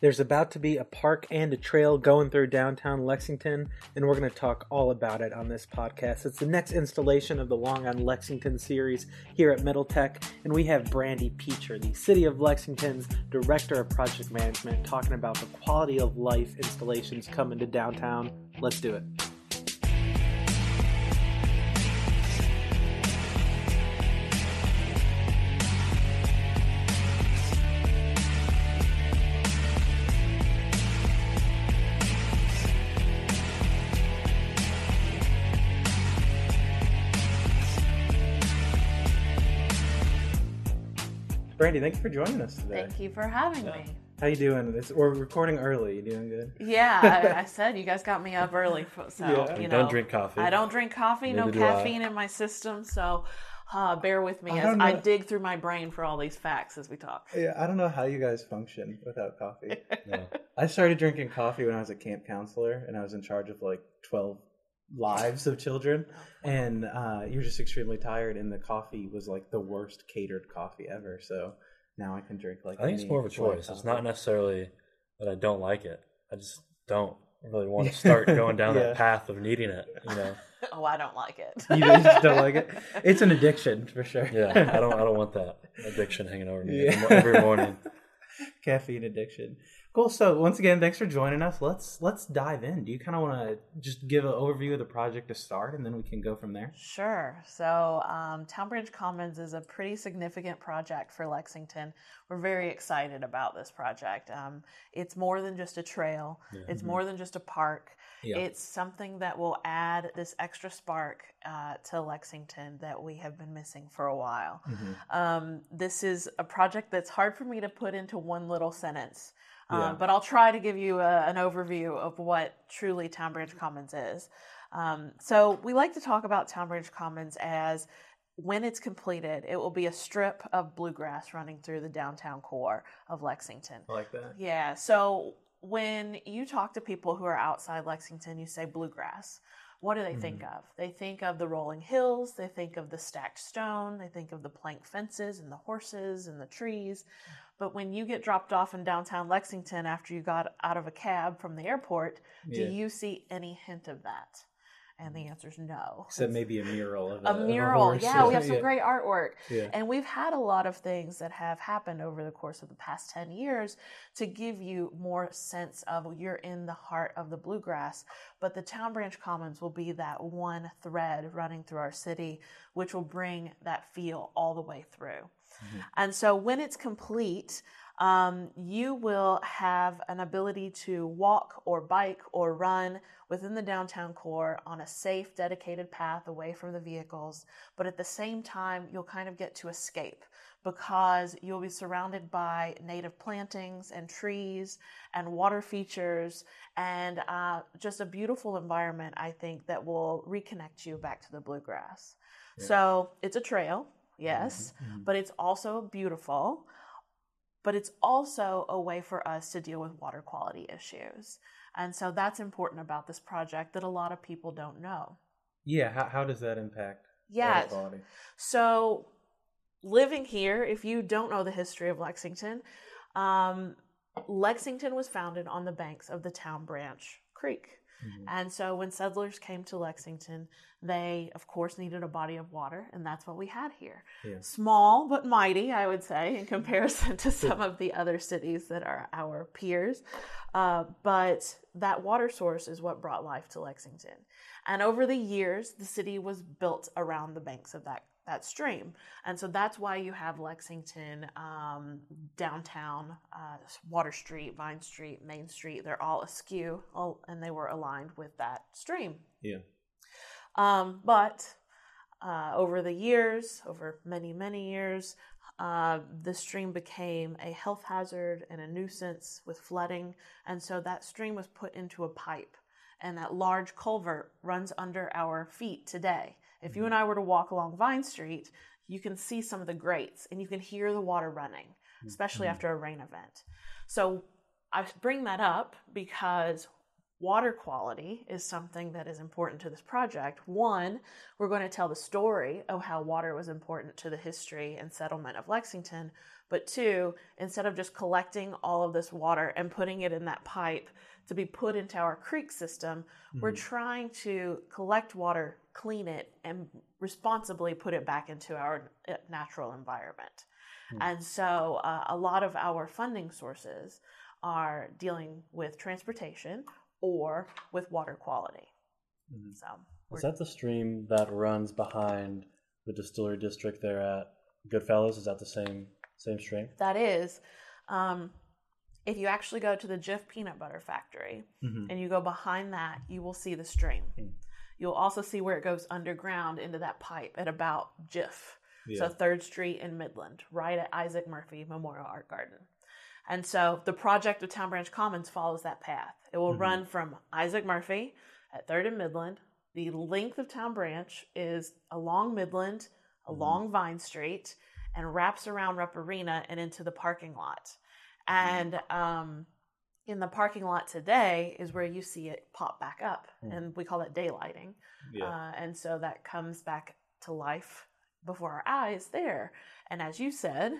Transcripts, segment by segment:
There's about to be a park and a trail going through downtown Lexington, and we're going to talk all about it on this podcast. It's the next installation of the Long on Lexington series here at Middle Tech, and we have Brandy Peacher, the City of Lexington's Director of Project Management, talking about the quality of life installations coming to downtown. Let's do it. Brandy, thank you for joining us today. Thank you for having Yeah. me. How you doing? This we're recording early. You doing good? Yeah, I, I said you guys got me up early, so Yeah. you You know don't drink coffee. I don't drink coffee, no Neither do I. caffeine in my system, so uh, bear with me I as I dig through my brain for all these facts as we talk. Yeah, I don't know how you guys function without coffee. No. I started drinking coffee when I was a camp counselor, and I was in charge of like twelve lives of children, and uh, you're just extremely tired, and the coffee was like the worst catered coffee ever. So now I can drink like. I think it's more of a white choice. It's not necessarily that I don't like it. I just don't really want to start going down Yeah. that path of needing it. You know? Oh, I don't like it. You just don't like it. It's an addiction for sure. Yeah. I don't. I don't want that addiction hanging over me Yeah. every morning. caffeine addiction. Cool. So once again, thanks for joining us. Let's let's dive in. Do you kind of want to just give an overview of the project to start, and then we can go from there? Sure. So, um, Town Branch Commons is a pretty significant project for Lexington. We're very excited about this project. Um, it's more than just a trail, it's more than just a park. Yeah. It's something that will add this extra spark uh, to Lexington that we have been missing for a while. Um, this is a project that's hard for me to put into one little sentence. Um, Yeah. But I'll try to give you a, an overview of what truly Town Branch Commons is. Um, so we like to talk about Town Branch Commons as when it's completed, it will be a strip of bluegrass running through the downtown core of Lexington. I like that. Yeah. So when you talk to people who are outside Lexington, you say bluegrass. What do they think of? They think of the rolling hills. They think of the stacked stone. They think of the plank fences and the horses and the trees. But when you get dropped off in downtown Lexington after you got out of a cab from the airport, Yeah. do you see any hint of that? And the mm. answer is no. Except maybe a mural of a of mural. horse. yeah, we have some Yeah. great artwork. Yeah. And we've had a lot of things that have happened over the course of the past 10 years to give you more sense of you're in the heart of the bluegrass. But the Town Branch Commons will be that one thread running through our city, which will bring that feel all the way through. And so when it's complete, um, you will have an ability to walk or bike or run within the downtown core on a safe, dedicated path away from the vehicles. But at the same time, you'll kind of get to escape because you'll be surrounded by native plantings and trees and water features and uh, just a beautiful environment, I think, that will reconnect you back to the bluegrass. So it's a trail, yes, but it's also beautiful but it's also a way for us to deal with water quality issues. And so that's important about this project that a lot of people don't know. Yeah. How, how does that impact Yeah. water quality? So, living here, if you don't know the history of Lexington, um, Lexington was founded on the banks of the Town Branch Creek. And so, when settlers came to Lexington, they, of course, needed a body of water, and that's what we had here. Yeah. Small but mighty, I would say, in comparison to some of the other cities that are our peers. Uh, but that water source is what brought life to Lexington. And over the years, the city was built around the banks of that, that stream. And so that's why you have Lexington, um, downtown, uh, Water Street, Vine Street, Main Street. They're all askew, all, and they were aligned with that stream. Yeah. Um, but uh, over the years, over many, many years, uh, the stream became a health hazard and a nuisance with flooding. And so that stream was put into a pipe. And that large culvert runs under our feet today. If you mm-hmm. and I were to walk along Vine Street, you can see some of the grates and you can hear the water running, especially mm-hmm. after a rain event. So I bring that up because water quality is something that is important to this project. One, we're going to tell the story of how water was important to the history and settlement of Lexington. But two, instead of just collecting all of this water and putting it in that pipe to be put into our creek system, we're trying to collect water, clean it, and responsibly put it back into our uh, natural environment. And so uh, a lot of our funding sources are dealing with transportation or with water quality. Mhm. So Is that the stream that runs behind the distillery district there at Goodfellows? Is that the same same stream? that is, um, if you actually go to the Jif Peanut Butter Factory Mm-hmm. and you go behind that, you will see the stream. Hmm. You'll also see where it goes underground into that pipe at about Jif. So Third Street in Midland, right at Isaac Murphy Memorial Art Garden. And so the project of Town Branch Commons follows that path. It will Mhm. run from Isaac Murphy at Third and Midland. The length of Town Branch is along Midland, along Vine Street, and wraps around Rupp Arena and into the parking lot. And um, in the parking lot today is where you see it pop back up, Hmm. and we call that daylighting. Yeah. Uh, and so that comes back to life before our eyes there. And as you said,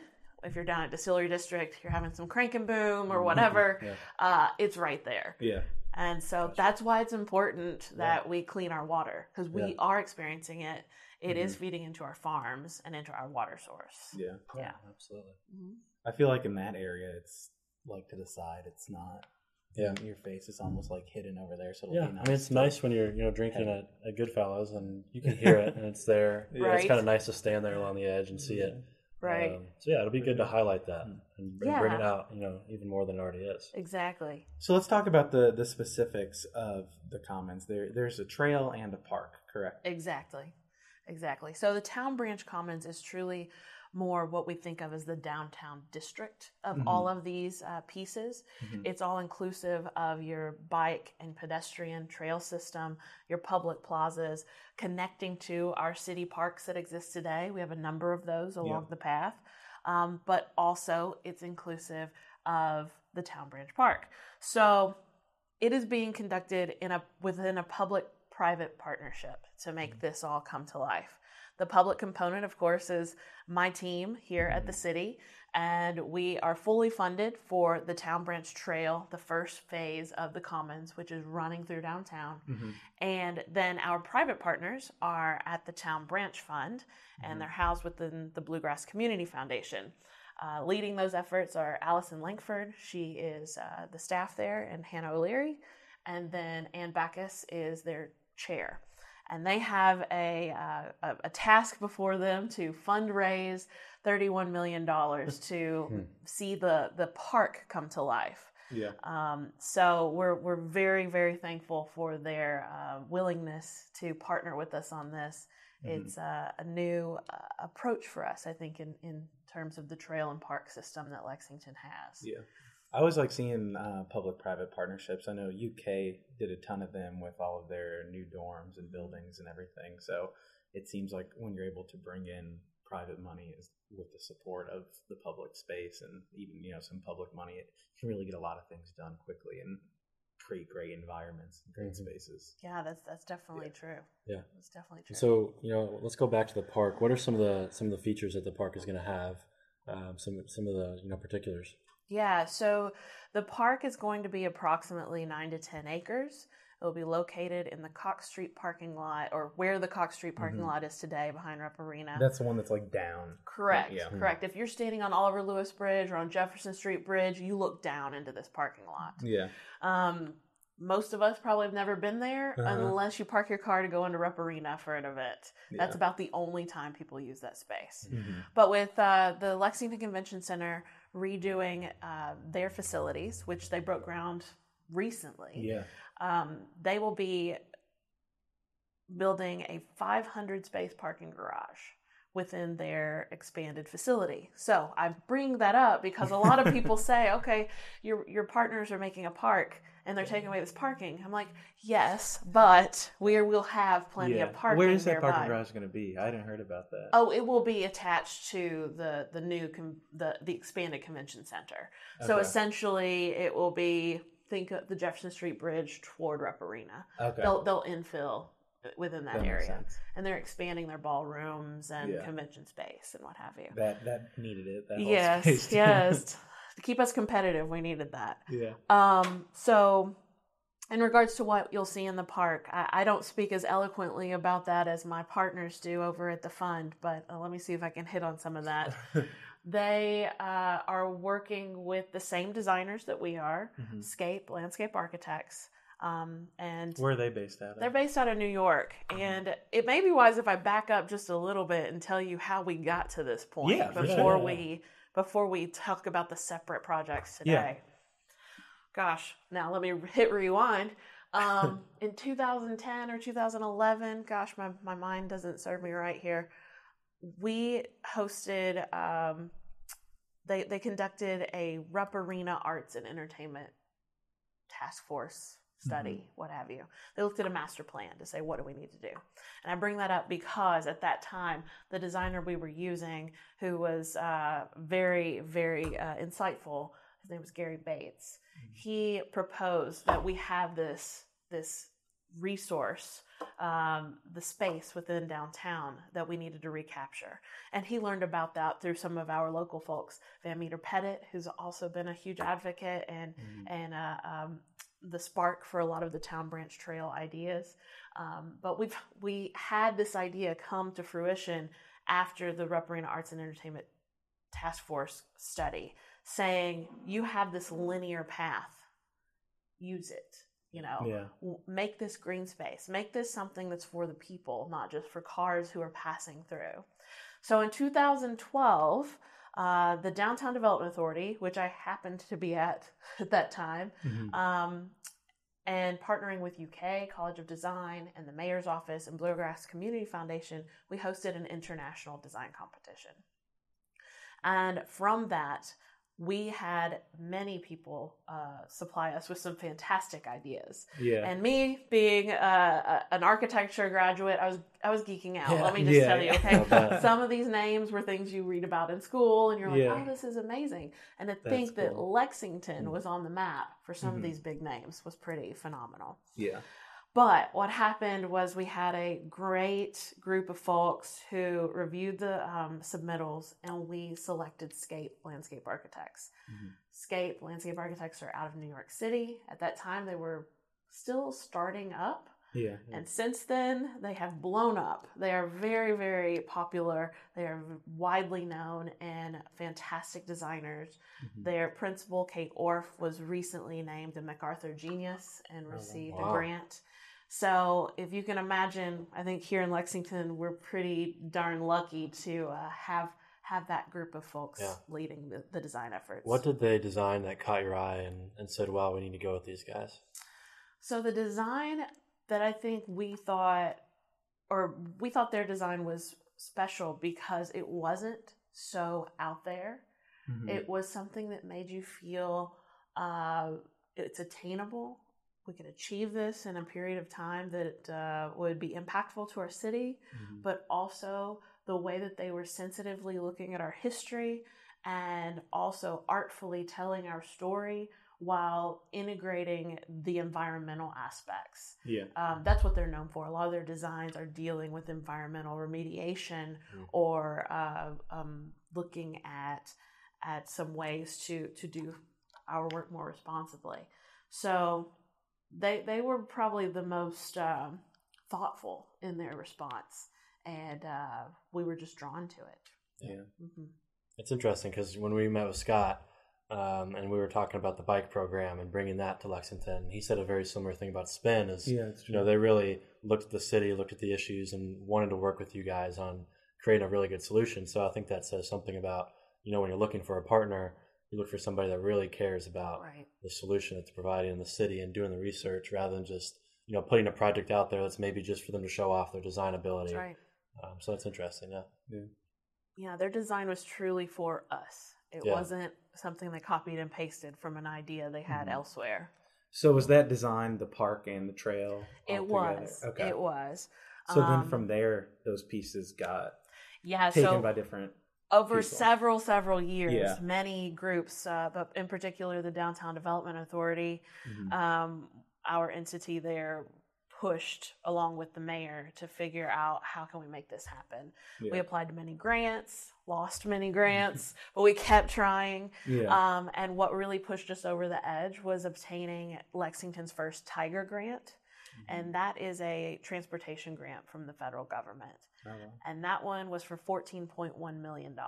if you're down at Distillery District, you're having some crank and boom or whatever, Yeah. uh, it's right there. Yeah. And so that's why it's important that we clean our water because we Yeah. are experiencing it. It is feeding into our farms and into our water source. Yeah. Yeah. absolutely. Mhm. I feel like in that area, it's like to the side. It's not. Yeah. Your face is almost like hidden over there. So it'll Yeah, be I nice. mean it's nice when you're you know drinking at, at Goodfellows and you can hear it and it's there. Yeah. It's kind of nice to stand there along the edge and see it. Right. Um, so yeah, it'll be good to highlight that and, and bring it out you know even more than it already is. exactly. So let's talk about the the specifics of the commons. There, there's a trail and a park, correct? Exactly. Exactly. So the town branch commons is truly more what we think of as the downtown district of Mhm. all of these uh, pieces. Mhm. It's all inclusive of your bike and pedestrian trail system, your public plazas, connecting to our city parks that exist today. We have a number of those along the path. Um, but also, it's inclusive of the town branch park. So it is being conducted in a within a public private partnership to make this all come to life. The public component, of course, is my team here at the city, and we are fully funded for the Town Branch Trail, the first phase of the Commons, which is running through downtown. Mhm. And then our private partners are at the Town Branch Fund, and they're housed within the Bluegrass Community Foundation. Uh, leading those efforts are Allison Lankford. She is uh, the staff there, and Hannah O'Leary. And then Ann Backus is their chair. And they have a, uh, a, task before them to fundraise $31 million to see the, the park come to life. Yeah. Um, so we're we're very very thankful for their uh, willingness to partner with us on this. Mhm. It's uh, a new uh, approach for us, I think, in in terms of the trail and park system that Lexington has. Yeah. I always like seeing uh, public-private partnerships. I know UK did a ton of them with all of their new dorms and buildings and everything. So it seems like when you're able to bring in private money is with the support of the public space and even you know some public money, it can really get a lot of things done quickly and create great environments, and great Mhm. spaces. Yeah, that's that's definitely Yeah. true. Yeah. that's definitely true. So you know, let's go back to the park. What are some of the some of the features that the park is going to have? Um, some some of the you know particulars. Yeah, so the park is going to be approximately nine to 10 acres. It will be located in the Cox Street parking lot, or where the Cox Street parking Mhm. lot is today behind Rupp Arena. That's the one that's like down. correct, Yeah. correct. If you're standing on Oliver Lewis Bridge or on Jefferson Street Bridge, you look down into this parking lot. Yeah. Um, most of us probably have never been there Uh-huh. unless you park your car to go into Rupp Arena for an event. That's about the only time people use that space. Mhm. But with uh, the Lexington Convention Center redoing uh, their facilities, which they broke ground recently, Yeah. um, they will be building a 500 space parking garage within their expanded facility. So I bring that up because a lot of people say, "Okay, your your partners are making a park." And they're taking away this parking. I'm like, yes, but we will have plenty of parking. Where is that nearby. parking garage going to be? I hadn't heard about that. Oh, it will be attached to the the new com- the the expanded convention center. So essentially, it will be think of the Jefferson Street Bridge toward Rupp Arena. Okay. They'll they'll infill within that, That area, and they're expanding their ballrooms and Yeah. convention space and what have you. That that needed it. That yes, yes. to keep us competitive, we needed that. yeah. Um, so, in regards to what you'll see in the park, I, I don't speak as eloquently about that as my partners do over at the fund, but uh, let me see if I can hit on some of that. they uh, are working with the same designers that we are, Mhm. Scape Landscape Architects, um, and Where are they based out of? they're based out of New York, and it may be wise if I back up just a little bit and tell you how we got to this point Yeah, before sure. we before we talk about the separate projects today. Yeah. Gosh, now let me hit rewind. Um, in 2010 or 2011, gosh, my, my mind doesn't serve me right here. We hosted, um, they, they conducted a Rupp Arena Arts and Entertainment task force study, what have you. They looked at a master plan to say, what do we need to do? And I bring that up because at that time, the designer we were using, who was uh, very, very uh, insightful, his name was Gary Bates. He proposed that we have this this resource, um, the space within downtown that we needed to recapture. And he learned about that through some of our local folks, Van Meter Pettit, who's also been a huge advocate and and uh, um, the spark for a lot of the town branch trail ideas. Um, but we've we had this idea come to fruition after the Rupp Arts and Entertainment Task Force study, saying you have this linear path, use it. You know, Yeah. w- make this green space, make this something that's for the people, not just for cars who are passing through. So in 2012, uh, the Downtown Development Authority, which I happened to be at at that time, Mhm. um, and partnering with UK College of Design and the Mayor's Office and Bluegrass Community Foundation, we hosted an international design competition. And from that, we had many people uh, supply us with some fantastic ideas. Yeah. And me being uh, a, an architecture graduate, I was I was geeking out. Yeah. Let me just Yeah, tell you, okay. Some of these names were things you read about in school, and you're like. "Oh, this is amazing." And to That's think that. Lexington Mm. was on the map for some Mhm. of these big names was pretty phenomenal. yeah. But what happened was we had a great group of folks who reviewed the um, submittals, and we selected Scape Landscape Architects. Mhm. Scape Landscape Architects are out of New York City. At that time, they were still starting up. Yeah. And since then, they have blown up. They are very, very popular. They are widely known and fantastic designers. Mhm. Their principal, Kate Orff, was recently named a MacArthur Genius and Oh, received wow. a grant. So, if you can imagine, I think here in Lexington, we're pretty darn lucky to uh, have have that group of folks Yeah. leading the, the design efforts. What did they design that caught your eye and, and said, wow, we need to go with these guys? So the design that I think we thought, or we thought their design was special because it wasn't so out there. Mhm. It was something that made you feel uh, it's attainable. We could achieve this in a period of time that uh, would be impactful to our city, Mhm. but also the way that they were sensitively looking at our history and also artfully telling our story while integrating the environmental aspects. Yeah. Um, that's what they're known for. A lot of their designs are dealing with environmental remediation Mhm. or uh, um, looking at at some ways to to do our work more responsibly. So they they were probably the most um, thoughtful in their response, and uh, we were just drawn to it. Yeah. hmm It's interesting because when we met with Scott um, and we were talking about the bike program and bringing that to Lexington, he said a very similar thing about Spin. Is Yeah. You know they really looked at the city, looked at the issues, and wanted to work with you guys on creating a really good solution. So I think that says something about you know when you're looking for a partner, you look for somebody that really cares about Right. the solution that's providing in the city and doing the research rather than just you know putting a project out there that's maybe just for them to show off their design ability. That's right. Um, so that's interesting. Yeah. Yeah. Yeah, their design was truly for us. It Yeah. wasn't something they copied and pasted from an idea they had Mhm. elsewhere. So was that design the park and the trail? It was. Okay. It was. So Um, then from there, those pieces got yeah. taken So by different over Peaceful. several several years Yeah. many groups uh, but in particular the downtown development authority Mhm. um, our entity there pushed along with the mayor to figure out how can we make this happen we applied to many grants lost many grants but we kept trying yeah. um, and what really pushed us over the edge was obtaining lexington's first tiger grant Mm-hmm. and that is a transportation grant from the federal government Oh, and that one was for $14.1 million.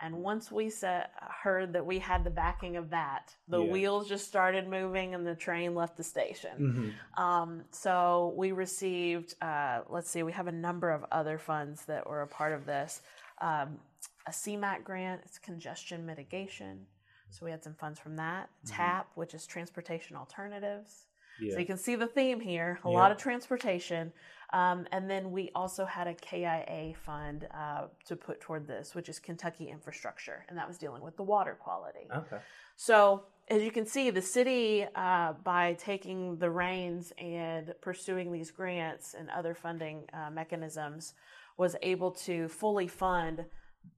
And once we set, heard that we had the backing of that, the Yeah. wheels just started moving and the train left the station. Mhm. Um, so we received, uh, let's see, we have a number of other funds that were a part of this. Um, a CMAQ grant, it's congestion mitigation. So we had some funds from that. TAP, which is transportation alternatives. Yeah. So you can see the theme here a Yeah. lot of transportation. Um, and then we also had a KIA fund uh, to put toward this, which is Kentucky Infrastructure, and that was dealing with the water quality. okay. So, as you can see, the city, uh, by taking the reins and pursuing these grants and other funding uh, mechanisms, was able to fully fund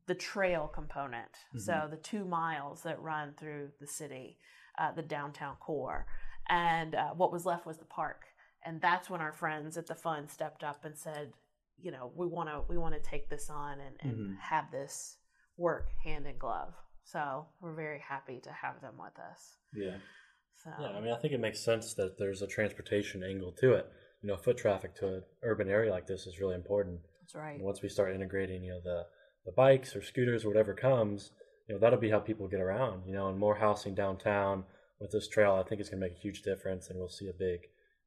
the trail component. So, the two miles that run through the city, uh, the downtown core. And uh, what was left was the park. And that's when our friends at the fund stepped up and said, you know, we want to we want to take this on and, and Mhm. have this work hand in glove. So we're very happy to have them with us. Yeah. So Yeah, I mean, I think it makes sense that there's a transportation angle to it. You know, foot traffic to an urban area like this is really important. that's right. And once we start integrating, you know, the the bikes or scooters or whatever comes, you know, that'll be how people get around. You know, and more housing downtown with this trail, I think it's going to make a huge difference, and we'll see a big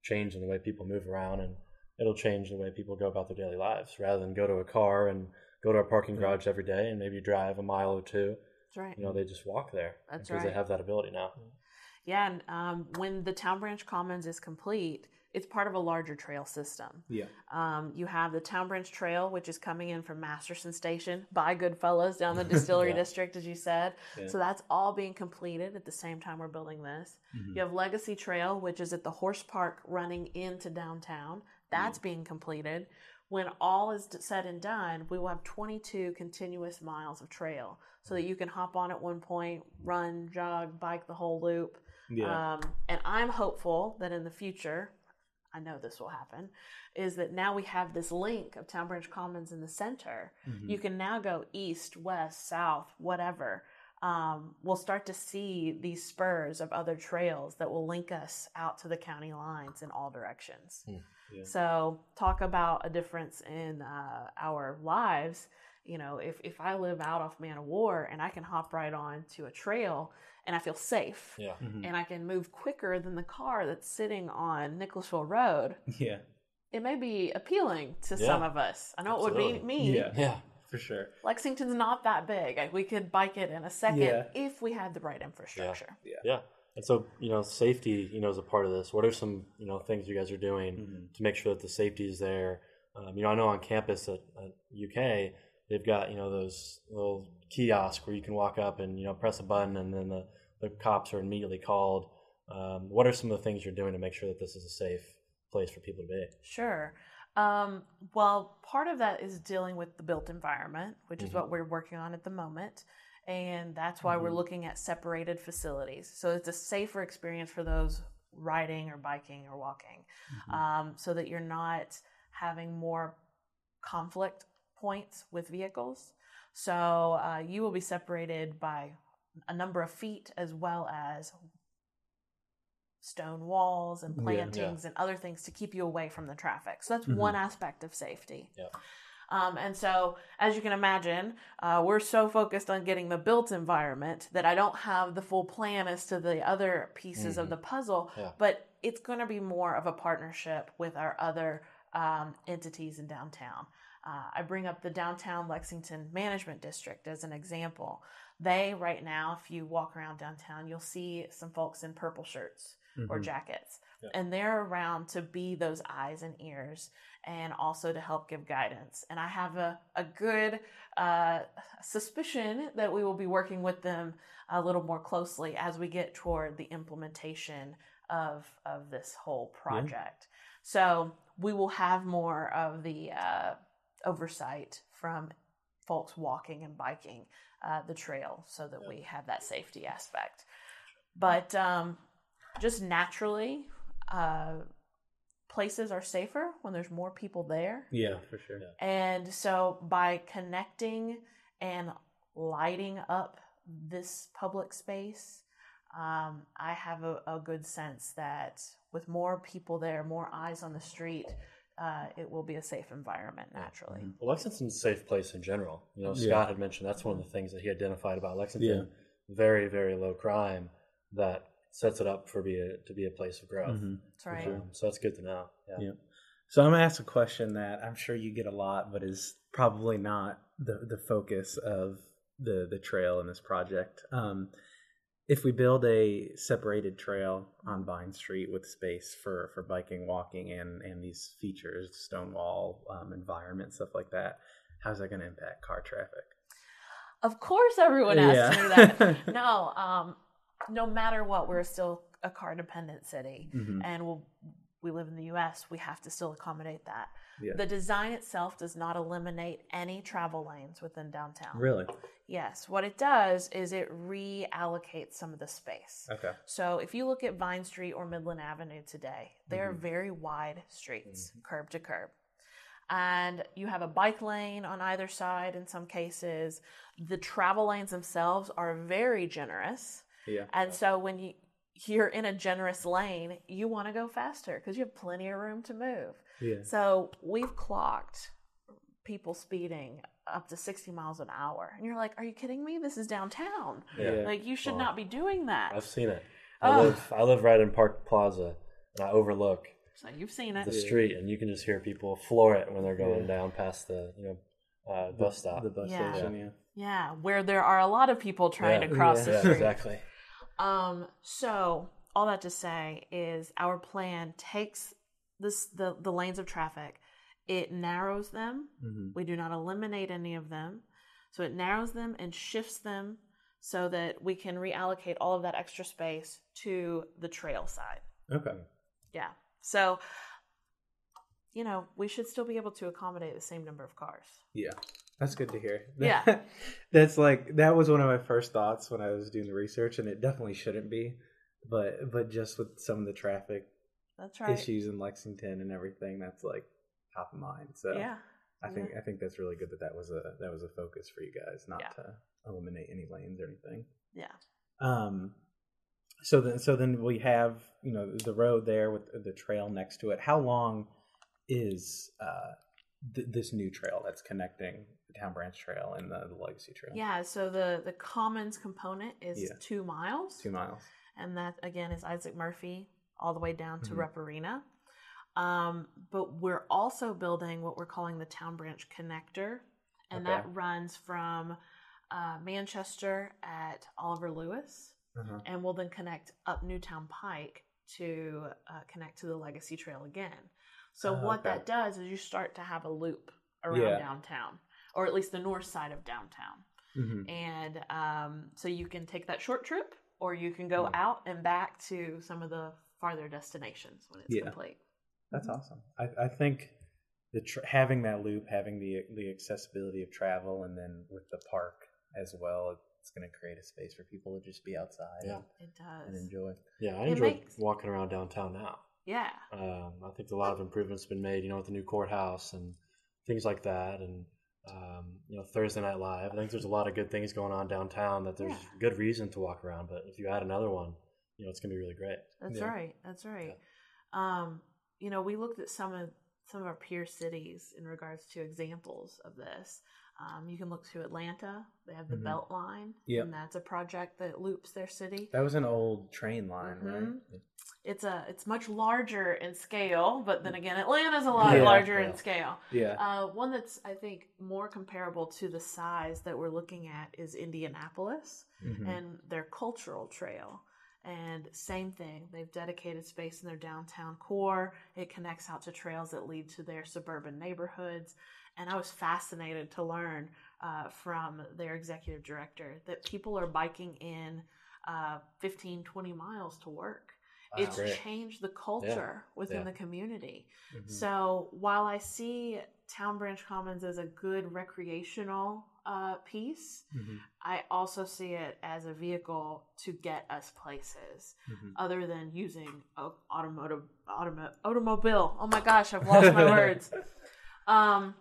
change in the way people move around, and it'll change the way people go about their daily lives rather than go to a car and go to a parking garage every day and maybe drive a mile or two. That's right. You know, they just walk there That's because they have that ability now. Yeah, and um, when the Town Branch Commons is complete, it's part of a larger trail system. Yeah. Um, you have the Town Branch Trail, which is coming in from Masterson Station by Goodfellows down the Distillery Yeah. District, as you said. Yeah. So that's all being completed at the same time we're building this. Mhm. You have Legacy Trail, which is at the horse park running into downtown. That's being completed. When all is said and done, we will have 22 continuous miles of trail so that you can hop on at one point, run, jog, bike the whole loop. Yeah. Um, and I'm hopeful that in the future, I know this will happen, is that now we have this link of Town Branch Commons in the center. Mhm. You can now go east, west, south, whatever. Um, we'll start to see these spurs of other trails that will link us out to the county lines in all directions. Hmm. Yeah. So, talk about a difference in uh, our lives. You know, if, if I live out off Man o' War and I can hop right on to a trail and I feel safe Yeah. Mhm. and I can move quicker than the car that's sitting on Nicholasville Road, Yeah. it may be appealing to Yeah. some of us. I know it would be me. Yeah. Yeah. For sure. Lexington's not that big. We could bike it in a second Yeah. if we had the right infrastructure. Yeah. Yeah. And so, you know, safety, you know, is a part of this. What are some, you know, things you guys are doing Mhm. to make sure that the safety is there? Um, you know, I know on campus at, at UK, they've got, you know, those little kiosks where you can walk up and, you know, press a button and then the, the cops are immediately called. Um, what are some of the things you're doing to make sure that this is a safe place for people to be? Sure. Um, well, part of that is dealing with the built environment, which is Mhm. what we're working on at the moment. And that's why we're Mhm. looking at separated facilities. So it's a safer experience for those riding or biking or walking, Mhm. um, so that you're not having more conflict points with vehicles. So uh, you will be separated by a number of feet as well as stone walls and Yeah. plantings and other things to keep you away from the traffic. So that's Mhm. one aspect of safety. Yeah. Um, and so, as you can imagine, uh, we're so focused on getting the built environment that I don't have the full plan as to the other pieces of Mhm. the puzzle. Yeah. But it's going to be more of a partnership with our other um, entities in downtown. Uh, I bring up the downtown Lexington Management District as an example. They, right now, if you walk around downtown, you'll see some folks in purple shirts or Mhm. jackets. Yeah. And they're around to be those eyes and ears and also to help give guidance. And I have a, a good uh, suspicion that we will be working with them a little more closely as we get toward the implementation of, of this whole project. So we will have more of the uh, oversight from folks walking and biking uh, the trail so that we have that safety aspect. But um, just naturally, uh, places are safer when there's more people there. Yeah, for sure. Yeah. And so by connecting and lighting up this public space, um, I have a, a good sense that with more people there, more eyes on the street, uh, it will be a safe environment naturally. Mhm. Well, Lexington's a safe place in general. You know, Yeah. Scott had mentioned that's one of the things that he identified about Lexington. Very, very low crime that sets it up for be a, to be a place of growth. Mhm. That's right. Um, so that's good to know. Yeah. Yeah. So I'm gonna ask a question that I'm sure you get a lot, but is probably not the the focus of the the trail in this project. Um, if we build a separated trail on Vine Street with space for for biking, walking, and and these features, stone wall um, environment, stuff like that, how's that going to impact car traffic? Of course, everyone asks me that. no, um, no matter what, we're still a car dependent city, Mhm. and we'll, we live in the U.S. We have to still accommodate that. Yeah. The design itself does not eliminate any travel lanes within downtown. Really? Yes, what it does is it reallocates some of the space. Okay. So if you look at Vine Street or Midland Avenue today, they are Mhm. very wide streets, curb to curb. And you have a bike lane on either side in some cases. The travel lanes themselves are very generous. Yeah. And so when you you're in a generous lane, you want to go faster because you have plenty of room to move. Yeah. So we've clocked people speeding up to 60 miles an hour. And you're like, are you kidding me? This is downtown. Yeah. Like you should Wow. not be doing that. I've seen it. I Ugh. live I live right in Park Plaza, and I overlook So you've seen it. the street, and you can just hear people floor it when they're going Yeah. down past the you know uh, bus stop. The bus Yeah. station. Yeah. Yeah, where there are a lot of people trying Yeah. to cross Yeah. the yeah, street. exactly. Um, so all that to say is our plan takes this the, the lanes of traffic, it narrows them. hmm We do not eliminate any of them. So it narrows them and shifts them so that we can reallocate all of that extra space to the trail side. Okay. Yeah. So you know, we should still be able to accommodate the same number of cars. Yeah, that's good to hear. Yeah. that's like that was one of my first thoughts when I was doing the research, and it definitely shouldn't be, but but just with some of the traffic That's right. issues in Lexington and everything, that's like top of mind. So Yeah. I think I think that's really good that that was a that was a focus for you guys, not Yeah. to eliminate any lanes or anything. Yeah. Um, so then so then we have you know the road there with the trail next to it. How long is uh th- this new trail that's connecting the Town Branch Trail and the, the Legacy Trail? Yeah, so the the commons component is Yeah. two miles, two miles. and that again is Isaac Murphy all the way down to Mhm. Rupp Arena. Um, but we're also building what we're calling the Town Branch Connector, and Okay. that runs from uh, Manchester at Oliver Lewis, Uh-huh. and will then connect up Newtown Pike to uh, connect to the Legacy Trail again. So Oh, what okay. that does is you start to have a loop around Yeah. downtown, or at least the north side of downtown hmm and um, so you can take that short trip or you can go Yeah. out and back to some of the farther destinations when it's Yeah. complete That's awesome. I, I think the tr- having that loop, having the the accessibility of travel, and then with the park as well, it's going to create a space for people to just be outside Yeah. it does. and does enjoy. Yeah, I It enjoy makes- walking around downtown now. Yeah Um, I think a lot of improvements have been made, you know, with the new courthouse and things like that, and um, you know, Thursday Night Live. I think there's a lot of good things going on downtown that there's Yeah. good reason to walk around. But if you add another one, you know, it's gonna be really great. that's Yeah. right that's right um, you know we looked at some of some of our peer cities in regards to examples of this um, you can look to atlanta they have the Mhm. belt line Yep. and that's a project that loops their city That was an old train line, Mhm. right? it's a it's much larger in scale but then again atlanta's a lot Yeah, larger in scale Yeah. Uh, one that's I think more comparable to the size that we're looking at is Indianapolis Mhm. and their cultural trail. And same thing, they've dedicated space in their downtown core. It connects out to trails that lead to their suburban neighborhoods. And I was fascinated to learn uh, from their executive director that people are biking in uh, 15, 20 miles to work. it's great. changed the culture within Yeah. the community. Mhm. So while I see Town Branch Commons as a good recreational uh, piece. Mhm. I also see it as a vehicle to get us places Mhm. other than using a automotive automo- automobile. Oh my gosh, I've lost my words. Um,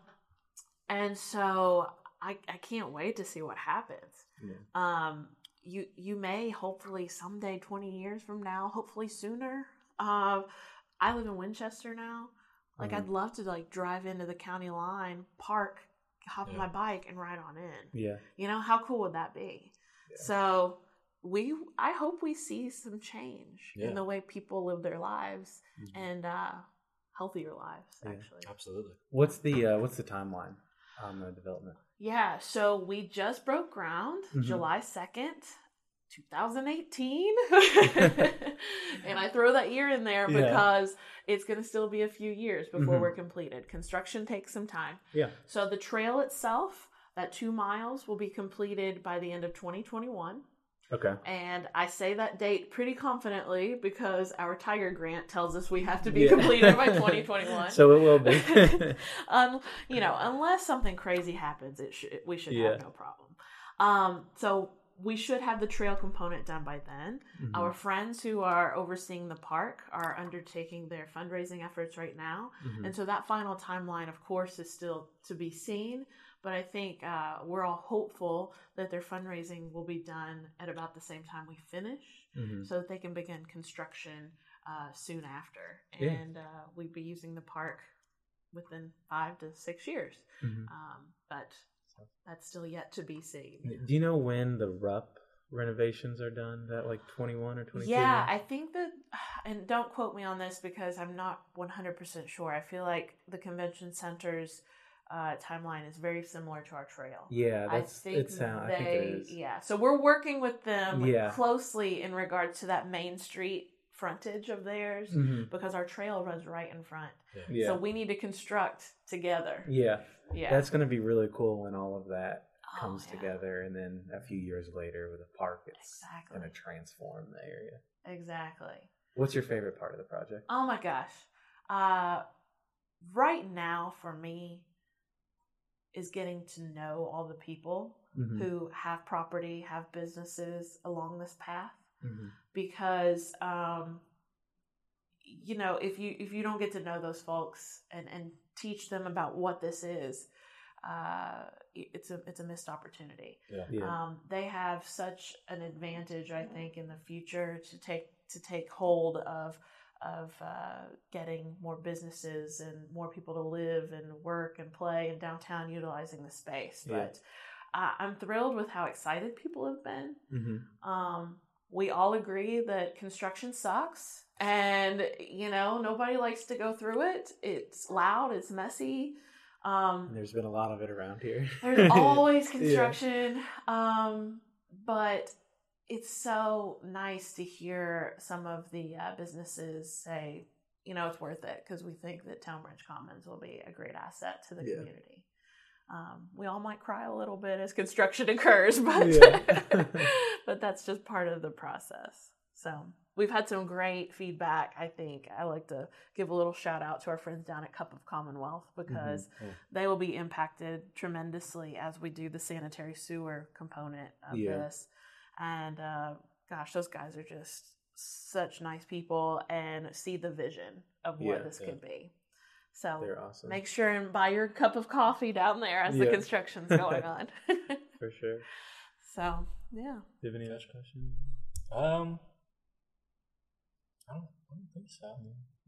and so I I can't wait to see what happens. Yeah. Um, you you may hopefully someday, twenty years from now, hopefully sooner. Uh, I live in Winchester now. Like Mhm. I'd love to like drive into the county line, park, hop on Yeah. my bike, and ride on in. Yeah. You know how cool would that be? Yeah. So we, I hope we see some change Yeah. in the way people live their lives Mhm. and uh, healthier lives. Yeah. Actually, Absolutely. What's the uh, what's the timeline on the development? yeah. So we just broke ground Mhm. July second. 2018 and i throw that year in there Yeah. because it's going to still be a few years before Mhm. we're completed construction takes some time Yeah. So the trail itself, that two miles, will be completed by the end of 2021. Okay. And I say that date pretty confidently because our Tiger grant tells us we have to be Yeah. completed by 2021. so it will be. um, you know, unless something crazy happens, it should we should Yeah. have no problem. Um, so we should have the trail component done by then. Mhm. Our friends who are overseeing the park are undertaking their fundraising efforts right now. Mhm. And so that final timeline, of course, is still to be seen. But I think uh, we're all hopeful that their fundraising will be done at about the same time we finish Mhm. so that they can begin construction uh, soon after. Yeah. And uh, we'd be using the park within five to six years. Mhm. Um, but that's still yet to be seen. Do you know when the Rupp renovations are done? That like 21 or 22? Yeah, I think that, and don't quote me on this because I'm not 100% sure. I feel like the convention center's uh, timeline is very similar to our trail. yeah, I that's think it. Sound, they, I think it is. yeah. So we're working with them Yeah. closely in regards to that main street frontage of theirs Mhm. because our trail runs right in front. Yeah. So we need to construct together. yeah. Yeah. That's going to be really cool when all of that Oh, comes yeah. together, and then a few years later with a park, it's Exactly. going to transform the area. Exactly. What's your favorite part of the project? Oh my gosh. Uh, right now, for me, is getting to know all the people Mhm. who have property, have businesses along this path. Mhm. Because, um, you know, if you if you don't get to know those folks and and teach them about what this is, uh, it's a it's a missed opportunity Yeah. Yeah. um, they have such an advantage, I think, in the future to take to take hold of of uh, getting more businesses and more people to live and work and play in downtown, utilizing the space. Yeah. But uh, I'm thrilled with how excited people have been. Mhm. Um, we all agree that construction sucks, and you know nobody likes to go through it. It's loud, it's messy. Um, There's been a lot of it around here. there's always Yeah. construction um but it's so nice to hear some of the uh, businesses say you know it's worth it because we think that town branch commons will be a great asset to the Yeah. community um, we all might cry a little bit as construction occurs but Yeah. but that's just part of the process so we've had some great feedback i think i like to give a little shout out to our friends down at cup of commonwealth because Mhm. they will be impacted tremendously as we do the sanitary sewer component of Yeah. this and uh, gosh those guys are just such nice people and see the vision of what Yeah, this yeah. could be so They're awesome. make sure and buy your cup of coffee down there as the construction's going on For sure. so yeah Do you have any other questions? Um, I don't, I don't think so.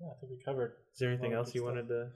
Yeah, I think we covered. Is there anything else you stuff. wanted to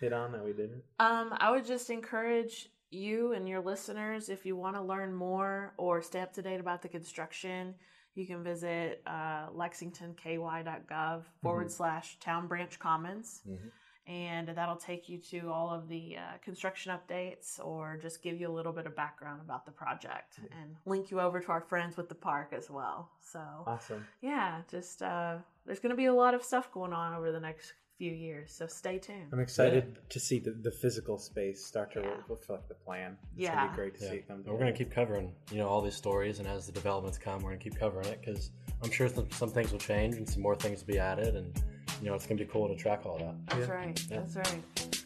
hit on that we didn't? Um, I would just encourage you and your listeners if you want to learn more or stay up to date about the construction, you can visit uh, lexingtonky.gov forward slash town branch commons. Mhm. And that'll take you to all of the uh, construction updates or just give you a little bit of background about the project and link you over to our friends with the park as well. So, Awesome. yeah, just uh, there's going to be a lot of stuff going on over the next few years. So, stay tuned. I'm excited to see the, the physical space start to Yeah. reflect the plan. It's Yeah. gonna be great to Yeah. see it come And together. we're gonna keep covering, you know, all these stories, and as the developments come, we're gonna keep covering it because I'm sure some, some things will change and some more things will be added, and you know, it's gonna be cool to track all that. That's Yeah. right. Yeah. That's right.